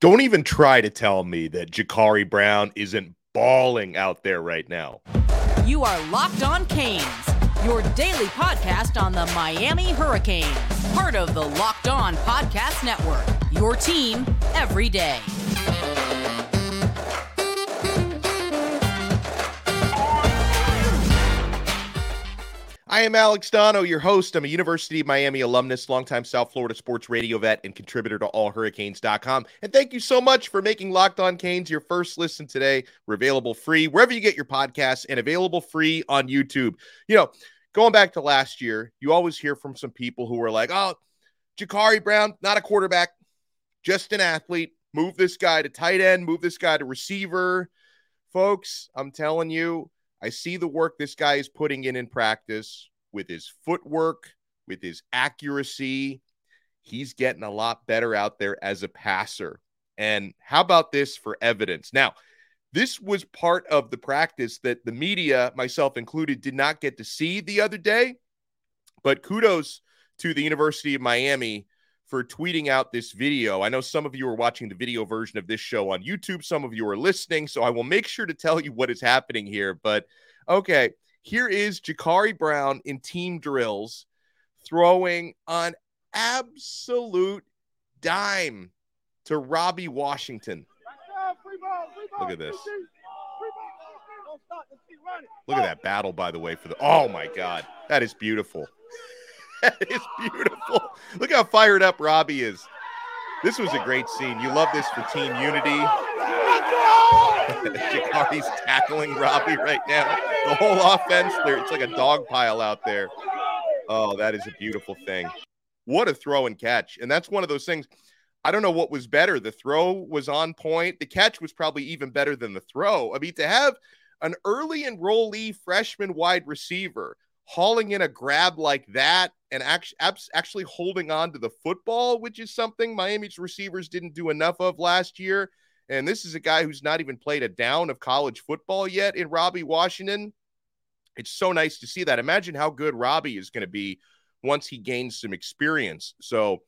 Don't even try to tell me that Jacurri Brown isn't balling out there right now. You are Locked On Canes, your daily podcast on the Miami Hurricanes, part of the Locked On Podcast Network. Your team every day. I am Alex Donno, your host. I'm a University of Miami alumnus, longtime South Florida sports radio vet, and contributor to allhurricanes.com. And thank you so much for making Locked On Canes your first listen today. We're available free wherever you get your podcasts and available free on YouTube. You know, going back to last year, you always hear from some people who are like, oh, Jacurri Brown, not a quarterback, just an athlete. Move this guy to tight end, move this guy to receiver. Folks, I'm telling you, I see the work this guy is putting in in practice with his footwork, with his accuracy. He's getting a lot better out there as a passer. And how about this for evidence? Now, this was part of the practice that the media, myself included, did not get to see the other day. But kudos to the University of Miami for tweeting out this video. I know some of you are watching the video version of this show on YouTube, some of you are listening, so I will make sure to tell you what is happening here. But okay, here is Jacurri Brown in team drills throwing an absolute dime to Robby Washington. Look at this. Look at that battle, by the way, for the. Oh my God. That is beautiful. that is beautiful. Look how fired up Robby is. This was a great scene. You love this for team unity. Jacurri's tackling Robby right now. The whole offense, there it's like a dog pile out there. Oh, that is a beautiful thing. What a throw and catch. And that's one of those things. I don't know what was better. The throw was on point. The catch was probably even better than the throw. I mean, to have an early enrollee freshman wide receiver hauling in a grab like that and actually actually holding on to the football, which is something Miami's receivers didn't do enough of last year. And this is a guy who's not even played a down of college football yet in Robby Washington. It's so nice to see that. Imagine how good Robby is going to be once he gains some experience. So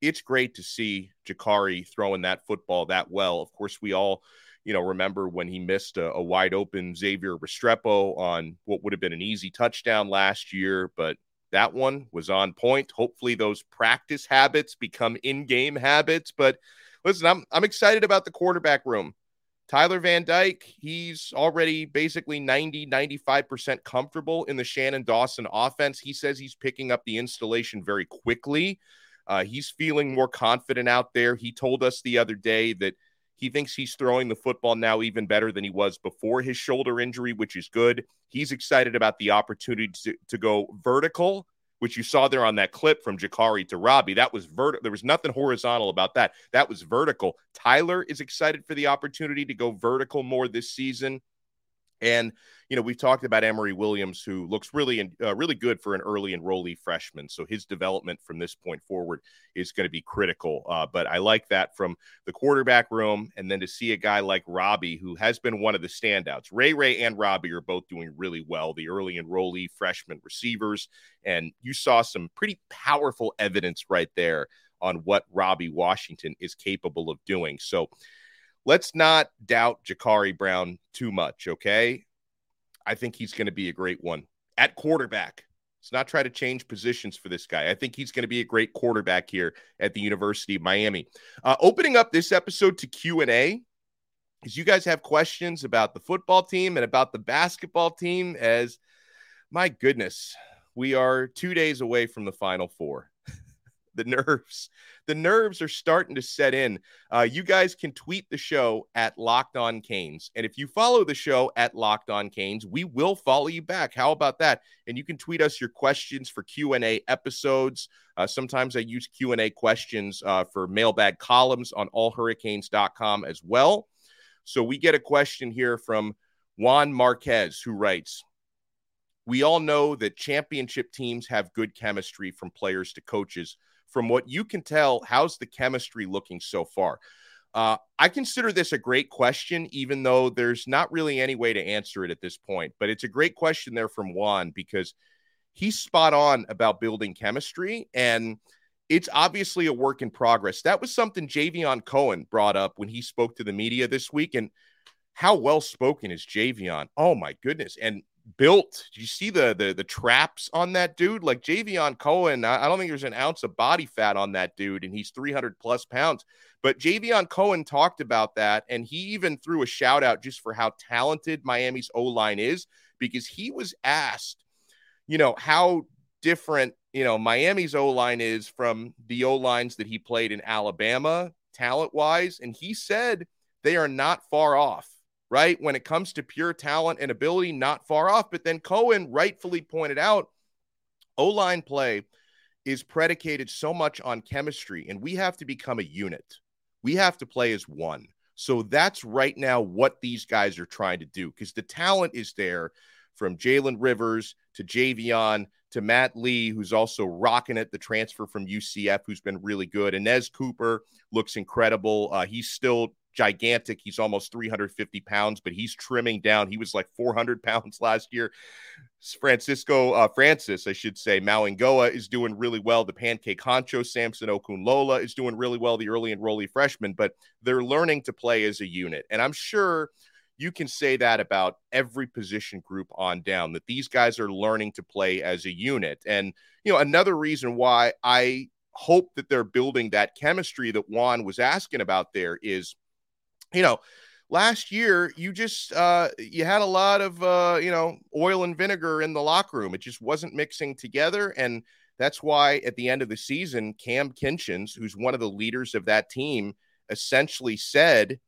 it's great to see Jacurri throwing that football that well. Of course, we all you know, remember when he missed a, a wide open Xavier Restrepo on what would have been an easy touchdown last year, but that one was on point. Hopefully, those practice habits become in game habits. But listen, I'm, I'm excited about the quarterback room. Tyler Van Dyke, he's already basically 90, 95% comfortable in the Shannon Dawson offense. He says he's picking up the installation very quickly. Uh, he's feeling more confident out there. He told us the other day that he thinks he's throwing the football now even better than he was before his shoulder injury, which is good. He's excited about the opportunity to, to go vertical, which you saw there on that clip from Jacurri to Robby. That was vertical. There was nothing horizontal about that. That was vertical. Tyler is excited for the opportunity to go vertical more this season. And you know, we've talked about Emory Williams, who looks really, uh, really good for an early enrollee freshman. So his development from this point forward is going to be critical. Uh, but I like that from the quarterback room, and then to see a guy like Robby, who has been one of the standouts. Ray Ray and Robby are both doing really well. The early enrollee freshman receivers, and you saw some pretty powerful evidence right there on what Robby Washington is capable of doing. So let's not doubt Jacurri Brown too much, okay? I think he's going to be a great one at quarterback. Let's not try to change positions for this guy. I think he's going to be a great quarterback here at the University of Miami. Uh, opening up this episode to Q and A, because you guys have questions about the football team and about the basketball team. As my goodness, we are two days away from the Final Four. The nerves the nerves are starting to set in. Uh, you guys can tweet the show at Locked On Canes. And if you follow the show at Locked On Canes, we will follow you back. How about that? And you can tweet us your questions for Q&A episodes. Uh, sometimes I use Q&A questions uh, for mailbag columns on allhurricanes.com as well. So we get a question here from Juan Marquez, who writes, we all know that championship teams have good chemistry from players to coaches – from what you can tell, how's the chemistry looking so far? Uh, I consider this a great question, even though there's not really any way to answer it at this point. But it's a great question there from Juan because he's spot on about building chemistry. And it's obviously a work in progress. That was something Javion Cohen brought up when he spoke to the media this week. And how well spoken is Javion? Oh my goodness. And built. Do you see the the the traps on that dude? Like Javion Cohen, I, I don't think there's an ounce of body fat on that dude, and he's 300 plus pounds. But Javion Cohen talked about that, and he even threw a shout out just for how talented Miami's O line is because he was asked, you know, how different you know Miami's O line is from the O lines that he played in Alabama, talent wise, and he said they are not far off right? When it comes to pure talent and ability, not far off. But then Cohen rightfully pointed out O line play is predicated so much on chemistry, and we have to become a unit. We have to play as one. So that's right now what these guys are trying to do because the talent is there from Jalen Rivers to Javion to Matt Lee, who's also rocking it, the transfer from UCF, who's been really good. Anez Cooper looks incredible. Uh, he's still gigantic. He's almost 350 pounds, but he's trimming down. He was like 400 pounds last year. Francisco uh, Francis, I should say, Mauigoa is doing really well. The pancake honcho, Samson Okunlola is doing really well. The early enrollee freshman, but they're learning to play as a unit. And I'm sure you can say that about every position group on down that these guys are learning to play as a unit. And, you know, another reason why I hope that they're building that chemistry that Juan was asking about there is you know, last year you just uh, you had a lot of uh, you know oil and vinegar in the locker room. It just wasn't mixing together, and that's why at the end of the season, Cam Kinchens, who's one of the leaders of that team, essentially said,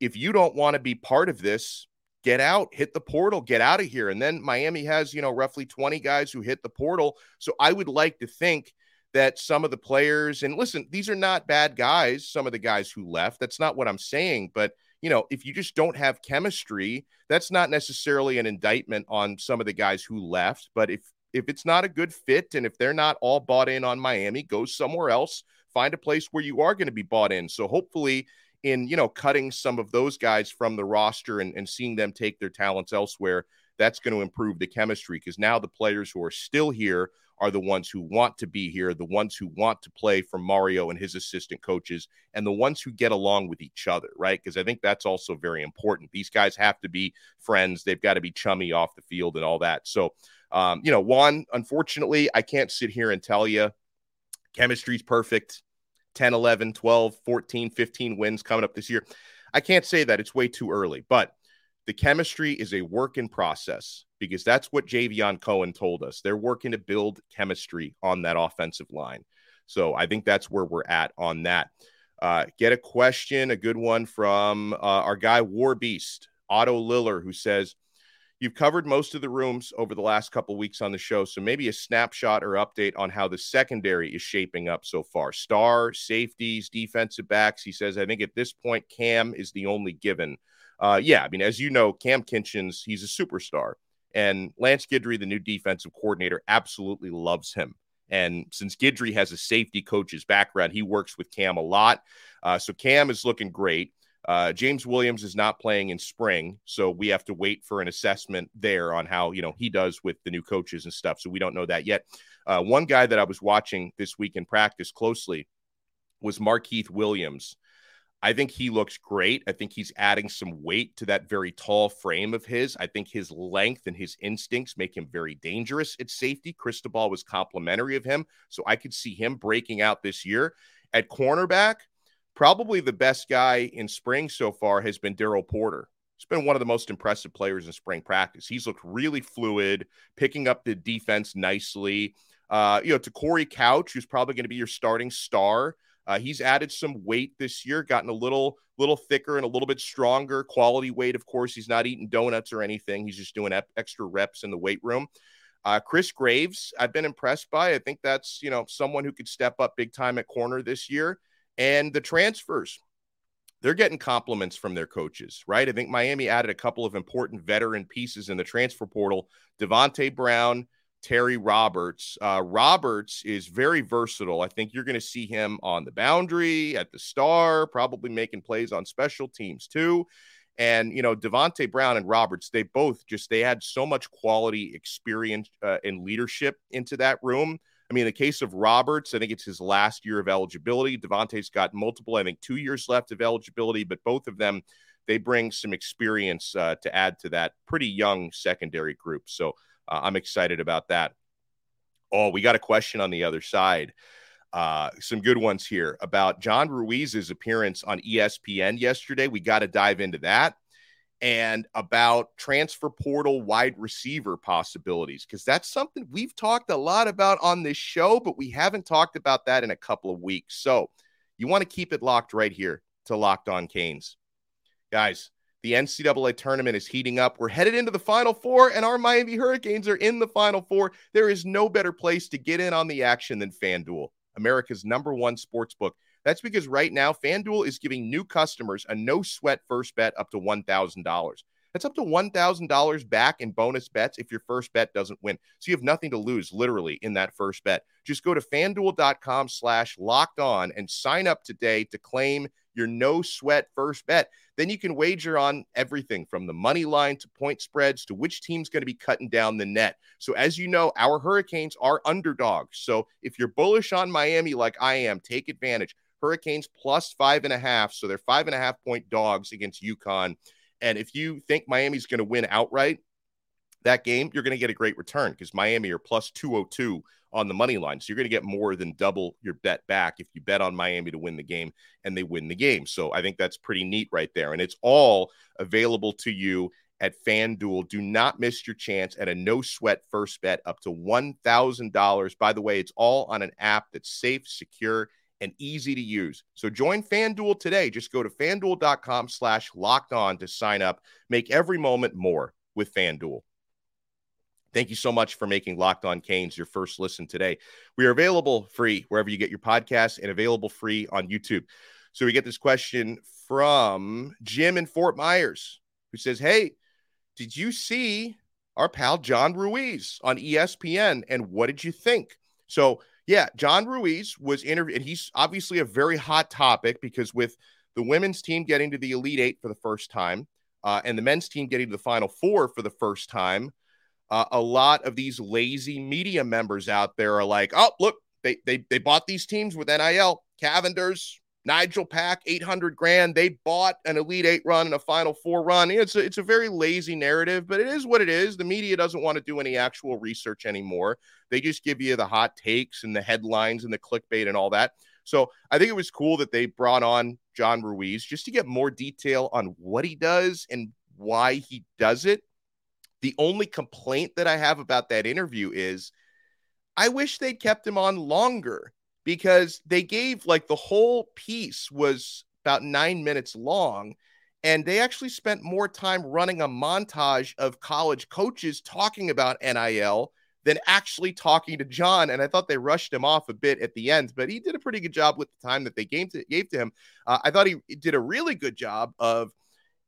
"If you don't want to be part of this." Get out, hit the portal, get out of here. And then Miami has, you know, roughly 20 guys who hit the portal. So I would like to think that some of the players and listen, these are not bad guys, some of the guys who left. That's not what I'm saying, but you know, if you just don't have chemistry, that's not necessarily an indictment on some of the guys who left, but if if it's not a good fit and if they're not all bought in on Miami, go somewhere else, find a place where you are going to be bought in. So hopefully in, you know, cutting some of those guys from the roster and, and seeing them take their talents elsewhere, that's going to improve the chemistry because now the players who are still here are the ones who want to be here, the ones who want to play for Mario and his assistant coaches, and the ones who get along with each other, right? Because I think that's also very important. These guys have to be friends, they've got to be chummy off the field and all that. So, um, you know, Juan, unfortunately, I can't sit here and tell you chemistry's perfect 10, 11, 12, 14, 15 wins coming up this year. I can't say that. It's way too early, but the chemistry is a work in process because that's what Javion Cohen told us. They're working to build chemistry on that offensive line. So I think that's where we're at on that. Uh, get a question, a good one from uh, our guy War Beast, Otto Liller, who says, You've covered most of the rooms over the last couple weeks on the show, so maybe a snapshot or update on how the secondary is shaping up so far. Star, safeties, defensive backs. He says, I think at this point, Cam is the only given uh, yeah, I mean, as you know, Cam Kinchens, he's a superstar. And Lance Guidry, the new defensive coordinator, absolutely loves him. And since Guidry has a safety coach's background, he works with Cam a lot. Uh, so Cam is looking great. Uh, James Williams is not playing in spring, so we have to wait for an assessment there on how you know he does with the new coaches and stuff. So we don't know that yet. Uh, one guy that I was watching this week in practice closely was Markeith Williams. I think he looks great. I think he's adding some weight to that very tall frame of his. I think his length and his instincts make him very dangerous at safety. Cristobal was complimentary of him. So I could see him breaking out this year. At cornerback, probably the best guy in spring so far has been Daryl Porter. He's been one of the most impressive players in spring practice. He's looked really fluid, picking up the defense nicely. Uh, you know, Te'Cory Couch, who's probably going to be your starting star. Uh, he's added some weight this year, gotten a little little thicker and a little bit stronger. Quality weight, of course. He's not eating donuts or anything. He's just doing ep- extra reps in the weight room. Uh, Chris Graves, I've been impressed by. I think that's you know someone who could step up big time at corner this year. And the transfers, they're getting compliments from their coaches, right? I think Miami added a couple of important veteran pieces in the transfer portal. Davonte Brown Terry Roberts. Uh, Roberts is very versatile. I think you're going to see him on the boundary, at the star, probably making plays on special teams too. And you know, Davonte Brown and Roberts, they both just they had so much quality experience uh, and leadership into that room. I mean, in the case of Roberts, I think it's his last year of eligibility. Davonte's got multiple, I think, two years left of eligibility, but both of them, they bring some experience uh, to add to that pretty young secondary group. So uh, I'm excited about that. Oh, we got a question on the other side. Uh, some good ones here about John Ruiz's appearance on ESPN yesterday. We got to dive into that and about transfer portal wide receiver possibilities because that's something we've talked a lot about on this show, but we haven't talked about that in a couple of weeks. So you want to keep it locked right here to Locked On Canes. Guys, the NCAA tournament is heating up. We're headed into the Final Four, and our Miami Hurricanes are in the Final Four. There is no better place to get in on the action than FanDuel, America's number one sports book. That's because right now, FanDuel is giving new customers a no sweat first bet up to $1,000. That's up to $1,000 back in bonus bets if your first bet doesn't win. So you have nothing to lose, literally, in that first bet. Just go to fanduel.com slash locked on and sign up today to claim your no sweat first bet. Then you can wager on everything from the money line to point spreads to which team's going to be cutting down the net. So, as you know, our Hurricanes are underdogs. So, if you're bullish on Miami like I am, take advantage. Hurricanes plus five and a half. So they're five and a half point dogs against UConn. And if you think Miami's going to win outright that game, you're going to get a great return because Miami are plus 202 on the money line. So you're going to get more than double your bet back if you bet on Miami to win the game and they win the game. So I think that's pretty neat right there. And it's all available to you at FanDuel. Do not miss your chance at a no sweat first bet up to $1,000. By the way, it's all on an app that's safe, secure, and easy to use. So join FanDuel today. Just go to fanduel.com slash locked on to sign up. Make every moment more with FanDuel. Thank you so much for making Locked On Canes your first listen today. We are available free wherever you get your podcasts and available free on YouTube. So we get this question from Jim in Fort Myers who says, Hey, did you see our pal John Ruiz on ESPN? And what did you think? So yeah, John Ruiz was interviewed, and he's obviously a very hot topic because with the women's team getting to the Elite Eight for the first time uh, and the men's team getting to the Final Four for the first time, uh, a lot of these lazy media members out there are like, oh, look, they, they, they bought these teams with NIL, Cavinders, Nigel Pack, 800 grand. They bought an Elite Eight run and a Final Four run. It's a, it's a very lazy narrative, but it is what it is. The media doesn't want to do any actual research anymore. They just give you the hot takes and the headlines and the clickbait and all that. So I think it was cool that they brought on John Ruiz just to get more detail on what he does and why he does it. The only complaint that I have about that interview is I wish they'd kept him on longer because they gave like the whole piece was about nine minutes long. And they actually spent more time running a montage of college coaches talking about NIL than actually talking to John. And I thought they rushed him off a bit at the end, but he did a pretty good job with the time that they gave to, gave to him. Uh, I thought he did a really good job of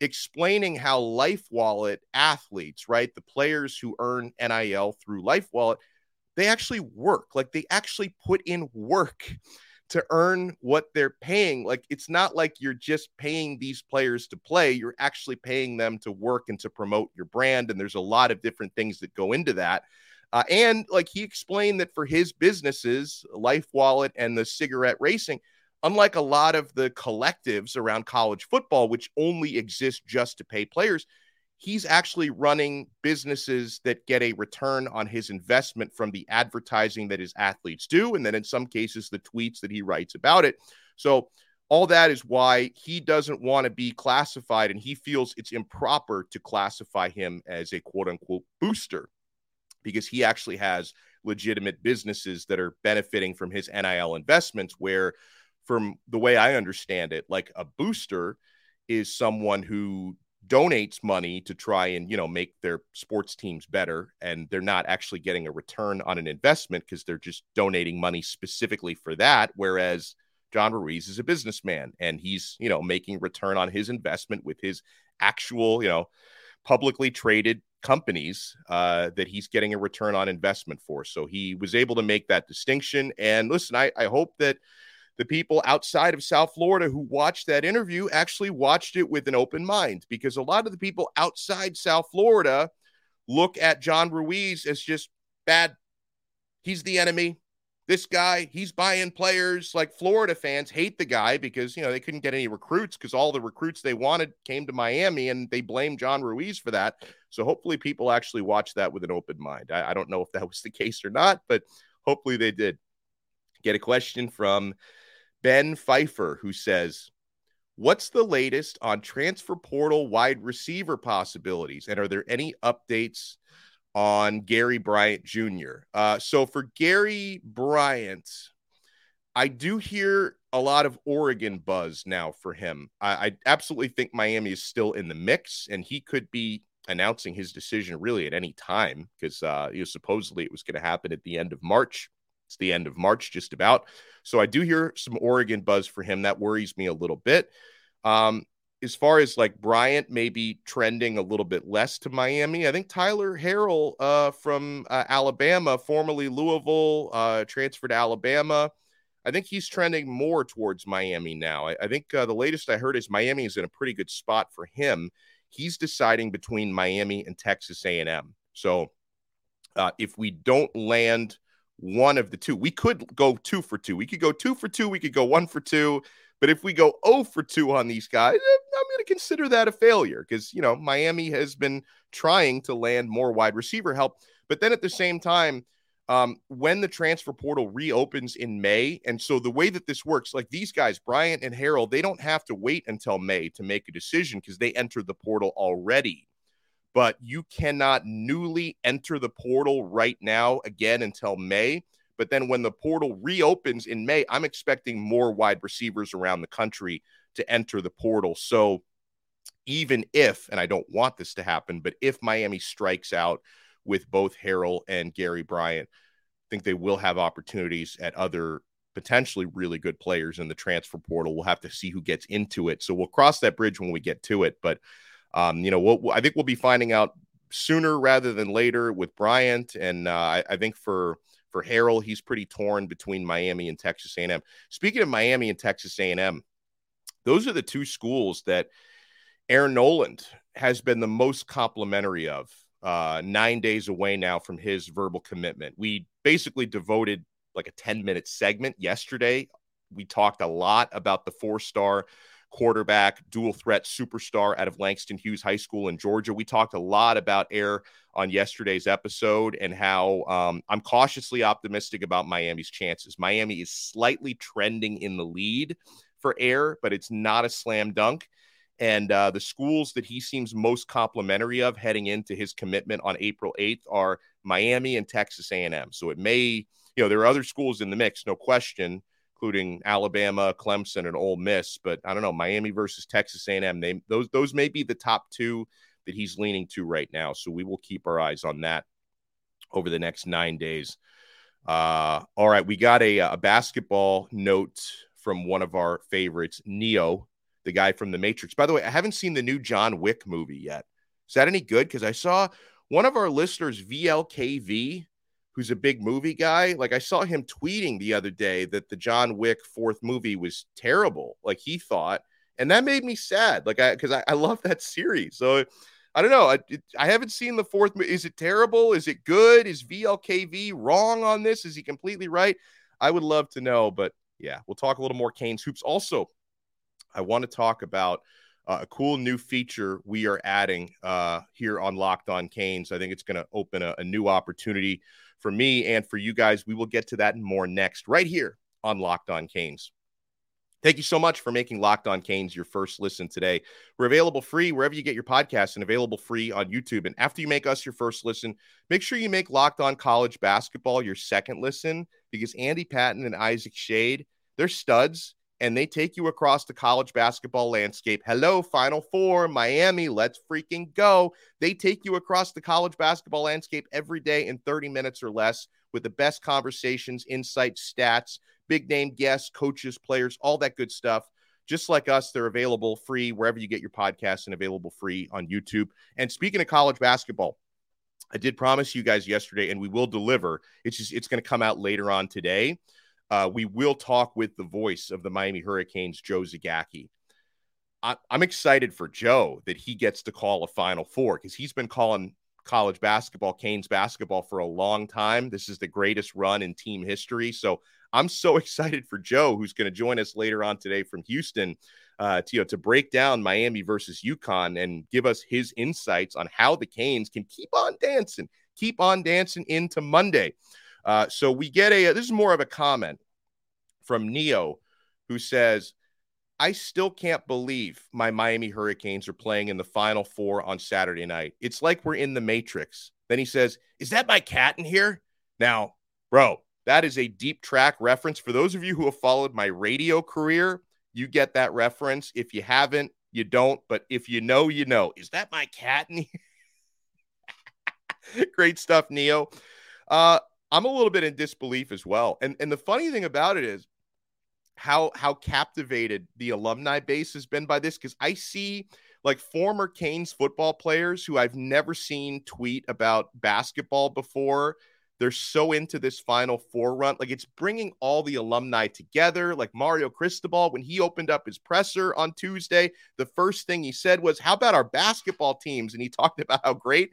explaining how LifeWallet athletes, right, the players who earn NIL through LifeWallet, they actually work. Like they actually put in work to earn what they're paying. Like it's not like you're just paying these players to play, you're actually paying them to work and to promote your brand. And there's a lot of different things that go into that. Uh, and like he explained that for his businesses, LifeWallet and the cigarette racing, unlike a lot of the collectives around college football, which only exist just to pay players, he's actually running businesses that get a return on his investment from the advertising that his athletes do. And then in some cases, the tweets that he writes about it. So, all that is why he doesn't want to be classified and he feels it's improper to classify him as a quote unquote booster because he actually has legitimate businesses that are benefiting from his NIL investments. Where, from the way I understand it, like a booster is someone who donates money to try and you know make their sports teams better and they're not actually getting a return on an investment because they're just donating money specifically for that whereas John Ruiz is a businessman and he's you know making return on his investment with his actual you know publicly traded companies uh, that he's getting a return on investment for. So he was able to make that distinction and listen I, I hope that the people outside of South Florida who watched that interview actually watched it with an open mind because a lot of the people outside South Florida look at John Ruiz as just bad. He's the enemy. this guy, he's buying players. Like Florida fans hate the guy because, you know, they couldn't get any recruits because all the recruits they wanted came to Miami and they blame John Ruiz for that. So hopefully people actually watch that with an open mind. I, I don't know if that was the case or not, but hopefully they did. Get a question from Ben Pfeiffer who says, What's the latest on transfer portal wide receiver possibilities? And are there any updates on Gary Bryant Jr. Uh, so for Gary Bryant, I do hear a lot of Oregon buzz now for him. I, I, absolutely think Miami is still in the mix, and he could be announcing his decision really at any time because uh, you know, supposedly it was going to happen at the end of March. It's the end of March, just about. So I do hear some Oregon buzz for him. That worries me a little bit. Um, as far as like Bryant maybe trending a little bit less to Miami, I think Tyler Harrell uh, from uh, Alabama, formerly Louisville, uh, transferred to Alabama. I think he's trending more towards Miami now. I, I think uh, the latest I heard is Miami is in a pretty good spot for him. He's deciding between Miami and Texas A&M. So uh, if we don't land one of the two, we could go two for two. We could go two for two. We could go one for two but if we go 0 for 2 on these guys, eh, I'm going to consider that a failure because, you know, Miami has been trying to land more wide receiver help. But then at the same time, um, when the transfer portal reopens in May, and so the way that this works, like these guys, Bryant and Harrell, they don't have to wait until May to make a decision because they entered the portal already. But you cannot newly enter the portal right now again until May. But then when the portal reopens in May, I'm expecting more wide receivers around the country to enter the portal. So even if, and I don't want this to happen, but if Miami strikes out with both Harrell and Gary Bryant, I think they will have opportunities at other potentially really good players in the transfer portal. We'll have to see who gets into it. So we'll cross that bridge when we get to it. But, um, you know, we'll, I think we'll be finding out sooner rather than later with Bryant. And uh, I, I think for, for Harrell, he's pretty torn between Miami and Texas A&M. Speaking of Miami and Texas A&M, those are the two schools that Air Noland has been the most complimentary of. Uh, nine days away now from his verbal commitment. We basically devoted like a 10 minute segment yesterday. We talked a lot about the four star quarterback, dual threat superstar out of Langston Hughes High School in Georgia. We talked a lot about Air on yesterday's episode and how um, I'm cautiously optimistic about Miami's chances. Miami is slightly trending in the lead for Air, but it's not a slam dunk. And uh, the schools that he seems most complimentary of heading into his commitment on April 8th are Miami and Texas A&M. So it may, you know, there are other schools in the mix, no question including Alabama, Clemson, and Ole Miss. But I don't know, Miami versus Texas A&M. They, those those may be the top two that he's leaning to right now. So we will keep our eyes on that over the next nine days. Uh, all right, we got a, a basketball note from one of our favorites, Neo, the guy from The Matrix. By the way, I haven't seen the new John Wick movie yet. Is that any good? Because I saw one of our listeners, VLKV, who's a big movie guy, like I saw him tweeting the other day that the John Wick fourth movie was terrible, like he thought, and that made me sad, like I because I, I love that series. So I don't know. I, it, I haven't seen the fourth. Is it terrible? Is it good? Is VLKV wrong on this? Is he completely right? I would love to know, but yeah, we'll talk a little more Canes hoops. Also, I want to talk about uh, a cool new feature we are adding uh, here on Locked On Canes. I think it's going to open a, a new opportunity for me and for you guys. We will get to that and more next, right here on Locked On Canes. Thank you so much for making Locked On Canes your first listen today. We're available free wherever you get your podcasts and available free on YouTube. And after you make us your first listen, make sure you make Locked On College Basketball your second listen because Andy Patton and Isaac Schade, they're studs and they take you across the college basketball landscape. Hello, Final Four, Miami, let's freaking go. They take you across the college basketball landscape every day in 30 minutes or less with the best conversations, insights, stats, big name guests, coaches, players, all that good stuff. Just like us, they're available free wherever you get your podcasts and available free on YouTube. And speaking of college basketball, I did promise you guys yesterday, and we will deliver. It's just it's going to come out later on today uh, we will talk with the voice of the Miami Hurricanes, Joe Zagacki. I, am excited for Joe that he gets to call a Final Four because he's been calling college basketball, Canes basketball for a long time. This is the greatest run in team history. So I'm so excited for Joe, who's going to join us later on today from Houston, uh, to, you know, to break down Miami versus UConn and give us his insights on how the Canes can keep on dancing, keep on dancing into Monday. Uh, so we get a this is more of a comment from Neo, who says, I still can't believe my Miami Hurricanes are playing in the Final Four on Saturday night. It's like we're in the Matrix. Then he says, Is that my cat in here? Now, bro, that is a deep track reference. For those of you who have followed my radio career, you get that reference. If you haven't, you don't. But if you know, you know. Is that my cat in here? Great stuff, Neo. Uh, I'm a little bit in disbelief as well. And and the funny thing about it is how how captivated the alumni base has been by this because I see like former Canes football players who I've never seen tweet about basketball before. They're so into this Final Four run. Like it's bringing all the alumni together. Like Mario Cristobal, when he opened up his presser on Tuesday, the first thing he said was, How about our basketball teams? And he talked about how great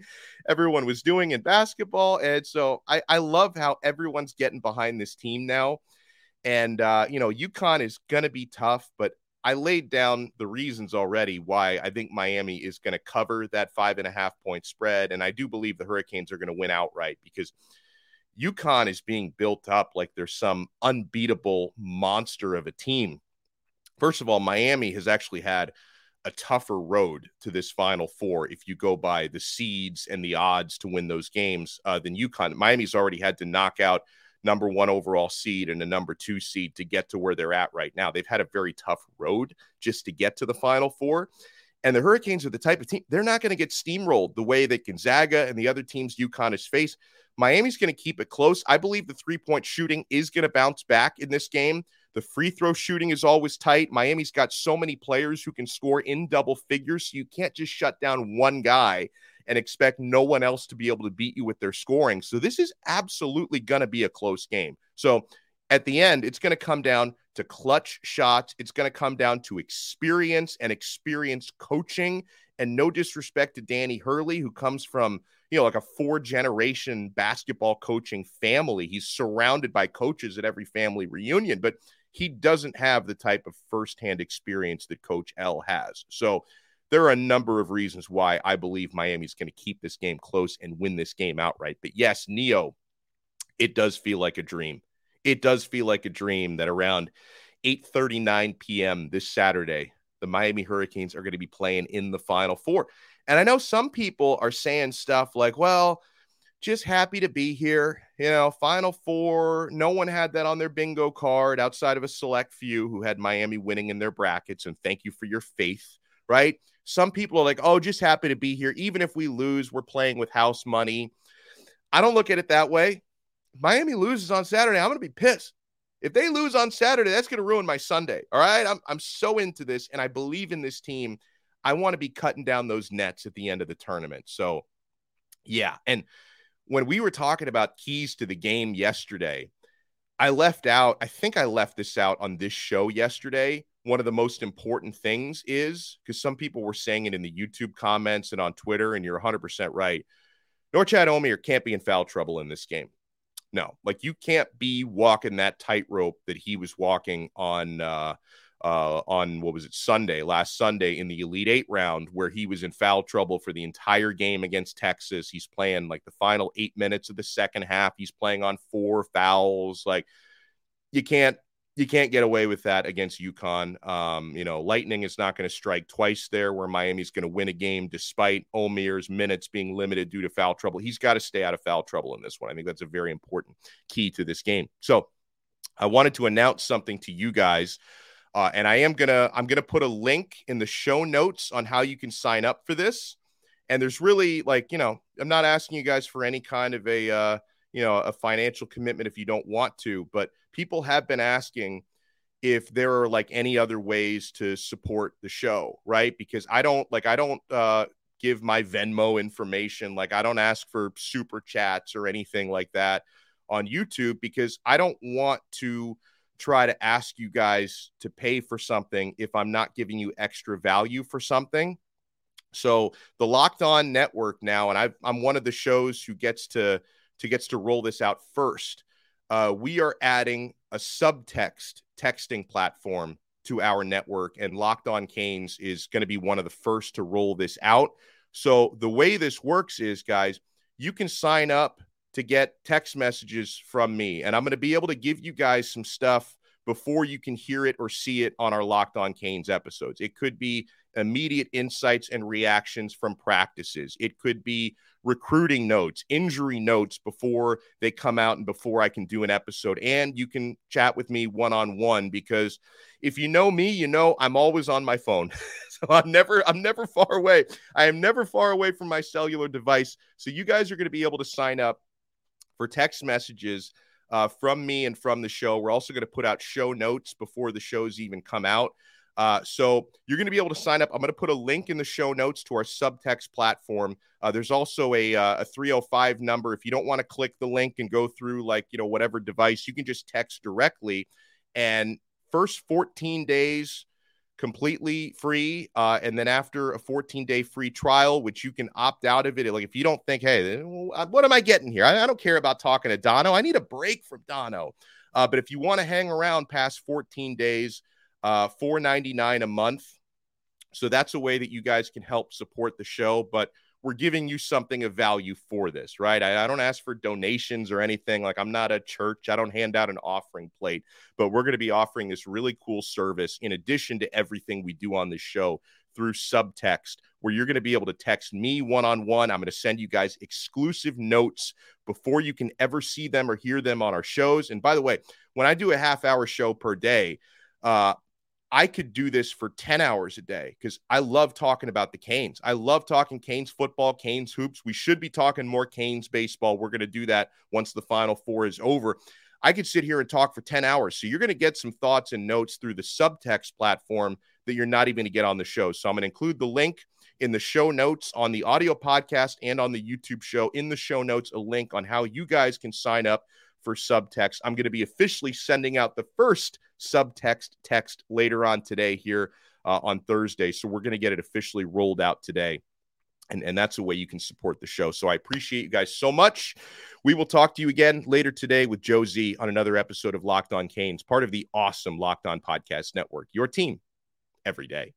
everyone was doing in basketball. And so I, I love how everyone's getting behind this team now. And, uh, you know, UConn is going to be tough, but I laid down the reasons already why I think Miami is going to cover that five and a half point spread. And I do believe the Hurricanes are going to win outright because UConn is being built up like there's some unbeatable monster of a team. First of all, Miami has actually had a tougher road to this Final Four if you go by the seeds and the odds to win those games uh, than UConn. Miami's already had to knock out number one overall seed and a number two seed to get to where they're at right now. They've had a very tough road just to get to the Final Four. And the Hurricanes are the type of team, they're not going to get steamrolled the way that Gonzaga and the other teams UConn has faced. Miami's going to keep it close. I believe the three point shooting is going to bounce back in this game. The free throw shooting is always tight. Miami's got so many players who can score in double figures. So you can't just shut down one guy and expect no one else to be able to beat you with their scoring. So this is absolutely going to be a close game. So at the end, it's going to come down to clutch shots. It's going to come down to experience and experience coaching. And no disrespect to Danny Hurley, who comes from you know, like a four generation basketball coaching family. He's surrounded by coaches at every family reunion, but he doesn't have the type of firsthand experience that Coach L has. So there are a number of reasons why I believe Miami's going to keep this game close and win this game outright. But yes, Neo, it does feel like a dream. It does feel like a dream that around 8:39 p.m. this Saturday, the Miami Hurricanes are going to be playing in the Final Four. And I know some people are saying stuff like, well, just happy to be here. You know, Final Four. No one had that on their bingo card outside of a select few who had Miami winning in their brackets. And thank you for your faith, right? Some people are like, oh, just happy to be here. Even if we lose, we're playing with house money. I don't look at it that way. Miami loses on Saturday. I'm going to be pissed. If they lose on Saturday, that's going to ruin my Sunday. All right. I'm, I'm so into this and I believe in this team. I want to be cutting down those nets at the end of the tournament. So, yeah. And when we were talking about keys to the game yesterday, I left out, I think I left this out on this show yesterday. One of the most important things is because some people were saying it in the YouTube comments and on Twitter, and you're 100% right. Norchad Omier can't be in foul trouble in this game. No, like you can't be walking that tightrope that he was walking on uh, uh, on what was it Sunday last Sunday in the Elite Eight round where he was in foul trouble for the entire game against Texas. He's playing like the final eight minutes of the second half. He's playing on four fouls. Like you can't you can't get away with that against UConn. Um, you know, Lightning is not going to strike twice there where Miami's going to win a game despite Omier's minutes being limited due to foul trouble. He's got to stay out of foul trouble in this one. I think that's a very important key to this game. So I wanted to announce something to you guys uh, and I am gonna I'm gonna put a link in the show notes on how you can sign up for this. And there's really like you know I'm not asking you guys for any kind of a uh, you know a financial commitment if you don't want to, but people have been asking if there are like any other ways to support the show, right? Because I don't like I don't uh, give my Venmo information, like I don't ask for super chats or anything like that on YouTube because I don't want to try to ask you guys to pay for something if I'm not giving you extra value for something. So the Locked On Network now, and i am one of the shows who gets to to gets to roll this out first. Uh, we are adding a subtext texting platform to our network, and Locked On Canes is going to be one of the first to roll this out. So the way this works is, guys, you can sign up to get text messages from me, and I'm going to be able to give you guys some stuff before you can hear it or see it on our Locked On Canes episodes. It could be immediate insights and reactions from practices. It could be recruiting notes, injury notes before they come out and before I can do an episode. And you can chat with me one on one because if you know me, you know I'm always on my phone. so I'm never I'm never far away. I am never far away from my cellular device. So you guys are going to be able to sign up for text messages uh, from me and from the show. We're also going to put out show notes before the shows even come out. Uh, so you're going to be able to sign up. I'm going to put a link in the show notes to our subtext platform. Uh, there's also a, uh, a 305 number. If you don't want to click the link and go through like, you know, whatever device, you can just text directly. And first 14 days completely free. Uh, and then after a 14 day free trial, which you can opt out of it. Like if you don't think, hey, what am I getting here? I, I don't care about talking to Donno. I need a break from Donno. Uh, but if you want to hang around past 14 days, uh, 4.99 a month. So that's a way that you guys can help support the show. But we're giving you something of value for this, right? I, I, don't ask for donations or anything. Like I'm not a church. I don't hand out an offering plate, but we're going to be offering this really cool service in addition to everything we do on the show through subtext, where you're going to be able to text me one on one. I'm going to send you guys exclusive notes before you can ever see them or hear them on our shows. And by the way, when I do a half hour show per day, uh, I could do this for 10 hours a day because I love talking about the Canes. I love talking Canes football, Canes hoops. We should be talking more Canes baseball. We're going to do that once the Final Four is over. I could sit here and talk for 10 hours. So you're going to get some thoughts and notes through the subtext platform that you're not even going to get on the show. So I'm going to include the link in the show notes on the audio podcast and on the YouTube show. In the show notes, a link on how you guys can sign up for subtext. I'm going to be officially sending out the first subtext text later on today here uh, on Thursday. So we're going to get it officially rolled out today. And, and that's a way you can support the show. So I appreciate you guys so much. We will talk to you again later today with Joe Z on another episode of Locked On Canes, part of the awesome Locked On Podcast Network. Your team every day.